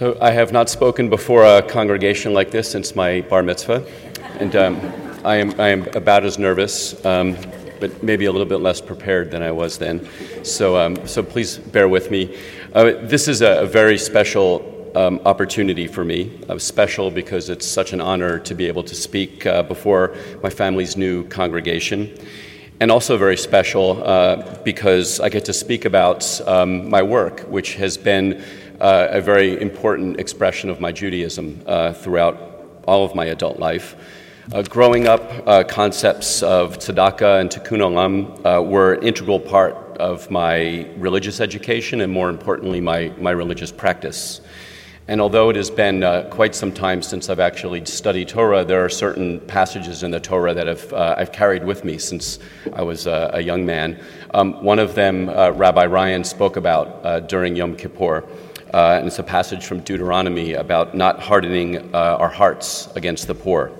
So, I have not spoken before a congregation like this since my bar mitzvah, and um, I, am, I am about as nervous, um, but maybe a little bit less prepared than I was then. So, um, so please bear with me. Uh, this is a, a very special um, opportunity for me. Uh, special because it's such an honor to be able to speak uh, before my family's new congregation. And also very special uh, because I get to speak about um, my work, which has been uh, a very important expression of my Judaism uh, throughout all of my adult life. Uh, growing up, uh, concepts of tzedakah and tikkun olam uh, were an integral part of my religious education and, more importantly, my, my religious practice. And although it has been uh, quite some time since I've actually studied Torah, there are certain passages in the Torah that have, I've carried with me since I was a young man. Um, one of them, Rabbi Ryan spoke about during Yom Kippur. Uh, and it's a passage from Deuteronomy about not hardening uh, our hearts against the poor.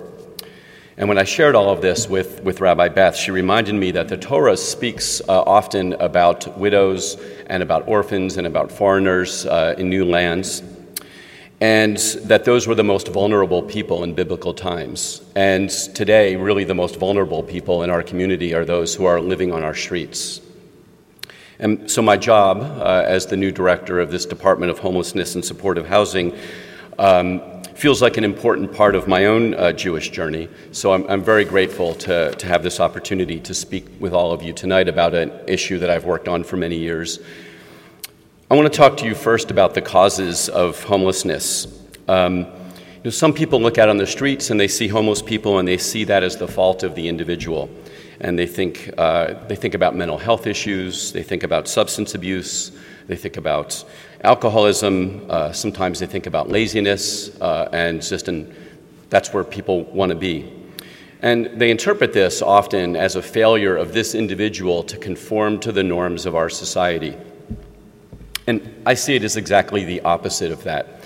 And when I shared all of this with, with Rabbi Beth, she reminded me that the Torah speaks uh, often about widows and about orphans and about foreigners uh, in new lands, and that those were the most vulnerable people in biblical times. And today, really, the most vulnerable people in our community are those who are living on our streets. And so, my job uh, as the new director of this Department of Homelessness and Supportive Housing um, feels like an important part of my own uh, Jewish journey. So, I'm, I'm, very grateful to, to have this opportunity to speak with all of you tonight about an issue that I've worked on for many years. I want to talk to you first about the causes of homelessness. Um, you know, some people look out on the streets and they see homeless people and they see that as the fault of the individual and they think, uh, they think about mental health issues, they think about substance abuse, they think about alcoholism, uh, sometimes they think about laziness, uh, and just in, that's where people want to be. And they interpret this often as a failure of this individual to conform to the norms of our society. And I see it as exactly the opposite of that.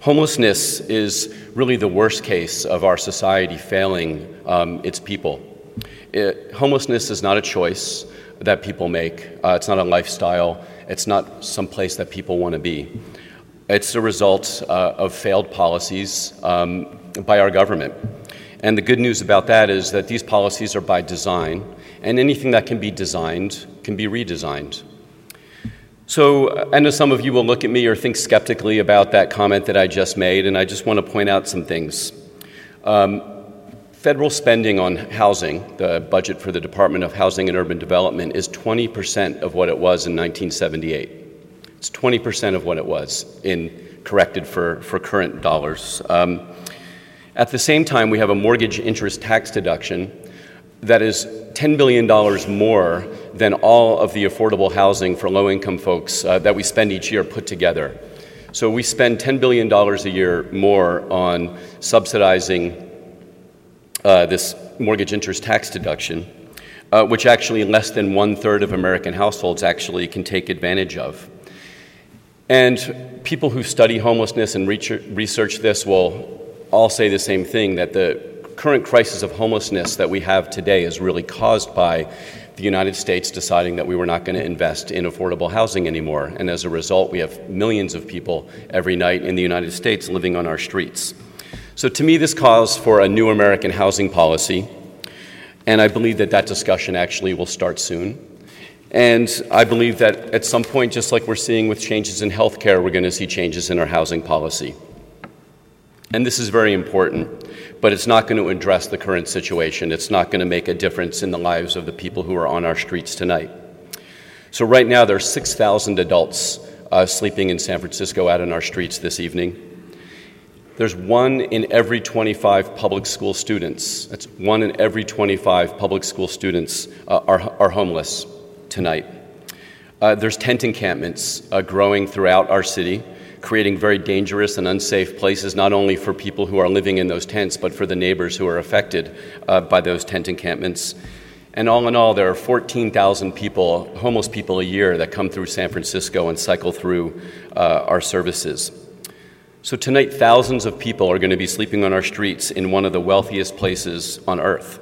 Homelessness is really the worst case of our society failing um, its people. It, homelessness is not a choice that people make, uh, it's not a lifestyle, it's not some place that people want to be. It's the result uh, of failed policies um, by our government. And the good news about that is that these policies are by design, and anything that can be designed can be redesigned. So, I know some of you will look at me or think skeptically about that comment that I just made, and I just want to point out some things. Um, Federal spending on housing, the budget for the Department of Housing and Urban Development, is 20% of what it was in 1978. It's 20% of what it was in corrected for, for current dollars. Um, at the same time, we have a mortgage interest tax deduction that is $10 billion more than all of the affordable housing for low income folks uh, that we spend each year put together. So we spend $10 billion a year more on subsidizing uh, this mortgage interest tax deduction, uh, which actually less than one third of American households actually can take advantage of. And people who study homelessness and research this will all say the same thing that the current crisis of homelessness that we have today is really caused by the United States deciding that we were not going to invest in affordable housing anymore. And as a result, we have millions of people every night in the United States living on our streets. So, to me, this calls for a new American housing policy, and I believe that that discussion actually will start soon. And I believe that at some point, just like we're seeing with changes in healthcare, we're going to see changes in our housing policy. And this is very important, but it's not going to address the current situation. It's not going to make a difference in the lives of the people who are on our streets tonight. So, right now, there are 6,000 adults uh, sleeping in San Francisco out on our streets this evening. There's one in every 25 public school students. That's one in every 25 public school students uh, are, are homeless tonight. Uh, there's tent encampments uh, growing throughout our city, creating very dangerous and unsafe places, not only for people who are living in those tents, but for the neighbors who are affected uh, by those tent encampments. And all in all, there are 14,000 people, homeless people a year, that come through San Francisco and cycle through uh, our services. So tonight, thousands of people are going to be sleeping on our streets in one of the wealthiest places on earth.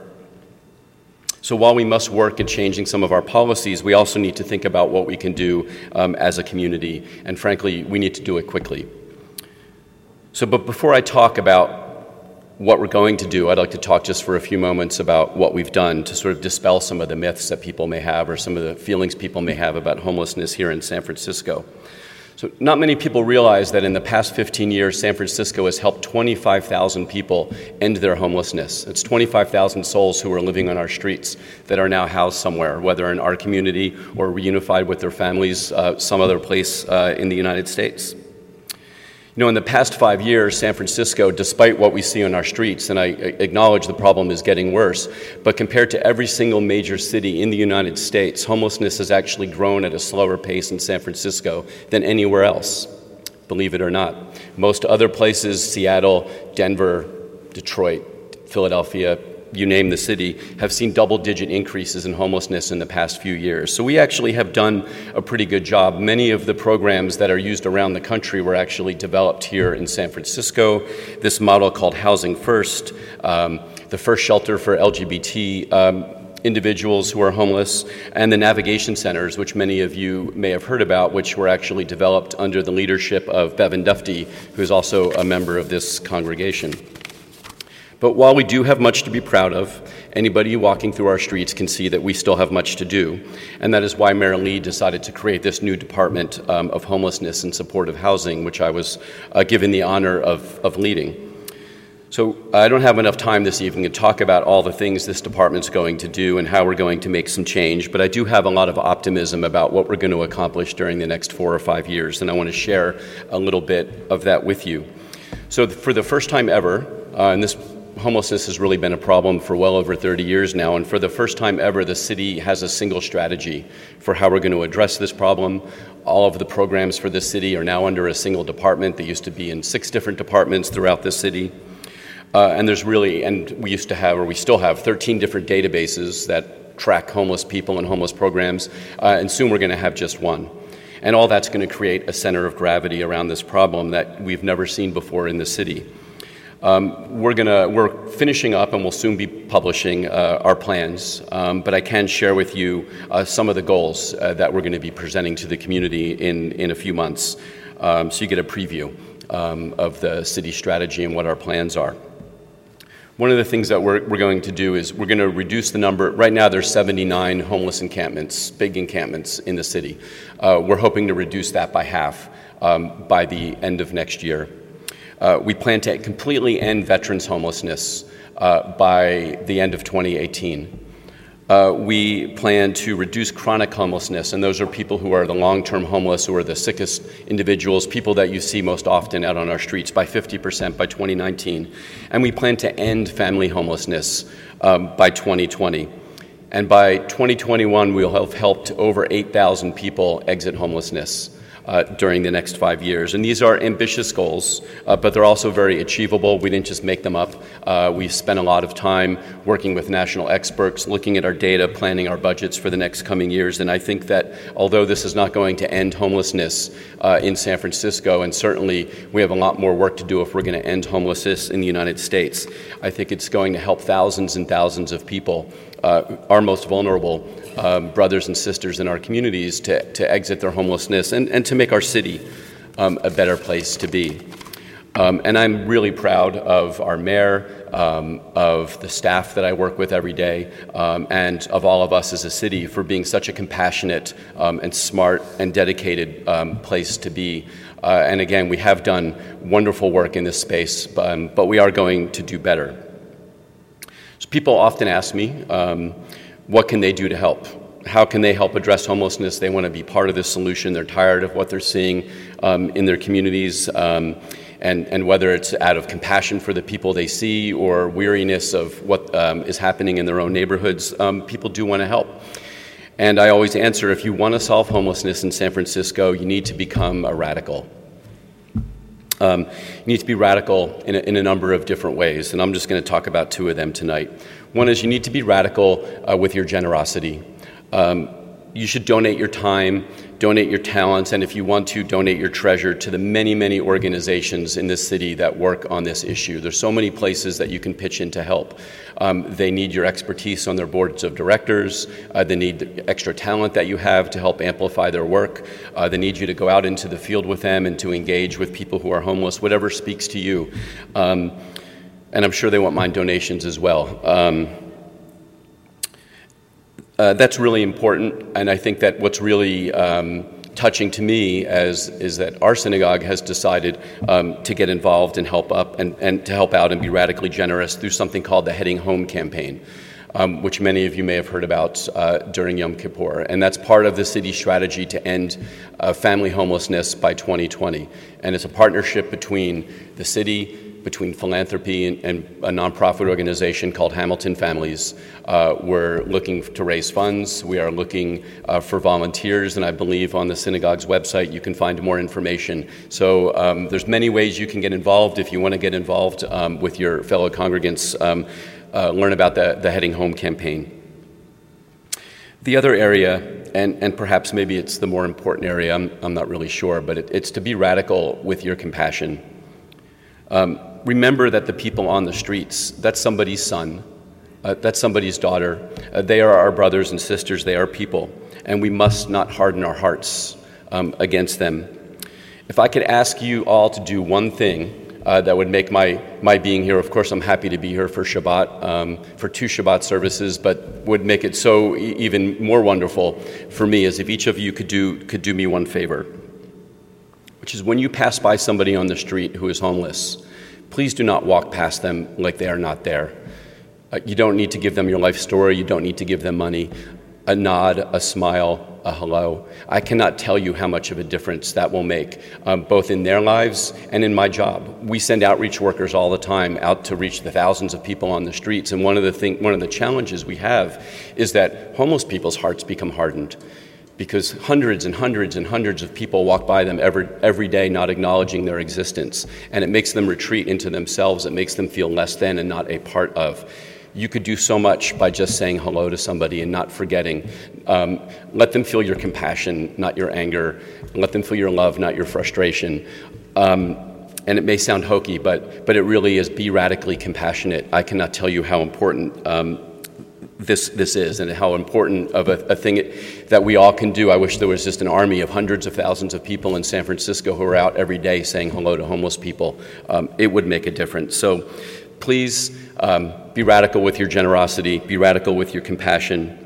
So while we must work at changing some of our policies, we also need to think about what we can do um, as a community, and frankly, we need to do it quickly. So, but before I talk about what we're going to do, I'd like to talk just for a few moments about what we've done to sort of dispel some of the myths that people may have or some of the feelings people may have about homelessness here in San Francisco. So, not many people realize that in the past 15 years, San Francisco has helped 25,000 people end their homelessness. It's 25,000 souls who are living on our streets that are now housed somewhere, whether in our community or reunified with their families uh, some other place uh, in the United States. You know, in the past five years, San Francisco, despite what we see on our streets, and I acknowledge the problem is getting worse, but compared to every single major city in the United States, homelessness has actually grown at a slower pace in San Francisco than anywhere else, believe it or not. Most other places, Seattle, Denver, Detroit, Philadelphia, you name the city, have seen double digit increases in homelessness in the past few years. So we actually have done a pretty good job. Many of the programs that are used around the country were actually developed here in San Francisco. This model called Housing First, um, the first shelter for LGBT. Um, individuals who are homeless, and the navigation centers, which many of you may have heard about, which were actually developed under the leadership of Bevan Dufty, who is also a member of this congregation. But while we do have much to be proud of, anybody walking through our streets can see that we still have much to do. And that is why Mayor Lee decided to create this new Department um, of Homelessness and Supportive Housing, which I was uh, given the honor of, of leading. So I don't have enough time this evening to talk about all the things this department's going to do and how we're going to make some change, but I do have a lot of optimism about what we're going to accomplish during the next four or five years, and I want to share a little bit of that with you. So for the first time ever, uh, and this homelessness has really been a problem for well over 30 years now, and for the first time ever, the city has a single strategy for how we're going to address this problem. All of the programs for the city are now under a single department. They used to be in six different departments throughout the city. Uh, and there's really, and we used to have, or we still have, 13 different databases that track homeless people and homeless programs, uh, and soon we're going to have just one. And all that's going to create a center of gravity around this problem that we've never seen before in the city. Um, we're gonna we're finishing up and we'll soon be publishing uh, our plans. Um, but I can share with you uh, some of the goals uh, that we're going to be presenting to the community in in a few months, um, so you get a preview um, of the city strategy and what our plans are. One of the things that we're, we're going to do is we're going to reduce the number. Right now, there's 79 homeless encampments, big encampments in the city. Uh, we're hoping to reduce that by half um, by the end of next year. Uh, we plan to completely end veterans homelessness uh, by the end of 2018. Uh, we plan to reduce chronic homelessness, and those are people who are the long term homeless, who are the sickest individuals, people that you see most often out on our streets, by 50% by 2019. And we plan to end family homelessness um, by 2020. And by 2021, we'll have helped over 8,000 people exit homelessness uh, during the next five years. And these are ambitious goals, uh, but they're also very achievable. We didn't just make them up. Uh, we spent a lot of time working with national experts, looking at our data, planning our budgets for the next coming years. And I think that although this is not going to end homelessness uh, in San Francisco, and certainly we have a lot more work to do if we're going to end homelessness in the United States, I think it's going to help thousands and thousands of people uh, our most vulnerable um, brothers and sisters in our communities to, to exit their homelessness and, and to make our city um, a better place to be. Um, and I'm really proud of our mayor, um, of the staff that I work with every day, um, and of all of us as a city for being such a compassionate um, and smart and dedicated um, place to be. Uh, and again, we have done wonderful work in this space, um, but we are going to do better. So people often ask me, um, what can they do to help? How can they help address homelessness? They want to be part of the solution. They're tired of what they're seeing um, in their communities. Um, and, and whether it's out of compassion for the people they see or weariness of what um, is happening in their own neighborhoods, um, people do want to help. And I always answer if you want to solve homelessness in San Francisco, you need to become a radical. Um, you need to be radical in a, in a, number of different ways, and I'm just going to talk about two of them tonight. One is you need to be radical uh, with your generosity. Um, you should donate your time donate your talents, and if you want to, donate your treasure to the many, many organizations in this city that work on this issue. There's so many places that you can pitch in to help. Um, they need your expertise on their boards of directors. Uh, they need extra talent that you have to help amplify their work. Uh, they need you to go out into the field with them and to engage with people who are homeless, whatever speaks to you. Um, and I'm sure they won't mind donations as well. Um, uh, that's really important, and I think that what's really um, touching to me as is that our synagogue has decided um, to get involved and help up and, and to help out and be radically generous through something called the Heading Home campaign. Um, which many of you may have heard about uh, during Yom Kippur. And that's part of the city's strategy to end uh, family homelessness by 2020. And it's a partnership between the city, between philanthropy and, and, a nonprofit organization called Hamilton Families. Uh, we're looking to raise funds. We are looking uh, for volunteers, and I believe on the synagogue's website you can find more information. So um, there's many ways you can get involved if you want to get involved um, with your fellow congregants. Um, uh, learn about the, the Heading Home campaign. The other area, and, and perhaps maybe it's the more important area, I'm, I'm not really sure, but it, it's to be radical with your compassion. Um, remember that the people on the streets, that's somebody's son, uh, that's somebody's daughter. Uh, they are our brothers and sisters, they are people, and we must not harden our hearts um, against them. If I could ask you all to do one thing uh, that would make my, my being here, of course, I'm happy to be here for Shabbat, um, for two Shabbat services, but would make it so e- even more wonderful for me is if each of you could do, could do me one favor, which is when you pass by somebody on the street who is homeless, please do not walk past them like they are not there. Uh, you don't need to give them your life story, you don't need to give them money. A nod, a smile, a hello. I cannot tell you how much of a difference that will make, um, both in their lives and in my job. We send outreach workers all the time out to reach the thousands of people on the streets, and one of the thing, one of the challenges we have is that homeless people's hearts become hardened because hundreds and hundreds and hundreds of people walk by them every, every day not acknowledging their existence. And it makes them retreat into themselves. It makes them feel less than and not a part of. You could do so much by just saying hello to somebody and not forgetting. Um, let them feel your compassion, not your anger. Let them feel your love, not your frustration. Um, and it may sound hokey, but, but it really is be radically compassionate. I cannot tell you how important um, this, this is and how important of a, a thing it, that we all can do. I wish there was just an army of hundreds of thousands of people in San Francisco who are out every day saying hello to homeless people. Um, it would make a difference. So please um, be radical with your generosity, be radical with your compassion.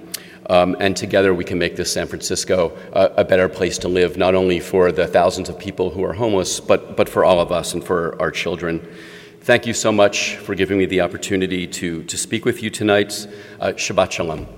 Um, and together we can make this San Francisco a, a better place to live, not only for the thousands of people who are homeless, but, but for all of us and for our children. Thank you so much for giving me the opportunity to, to speak with you tonight. Uh, Shabbat Shalom.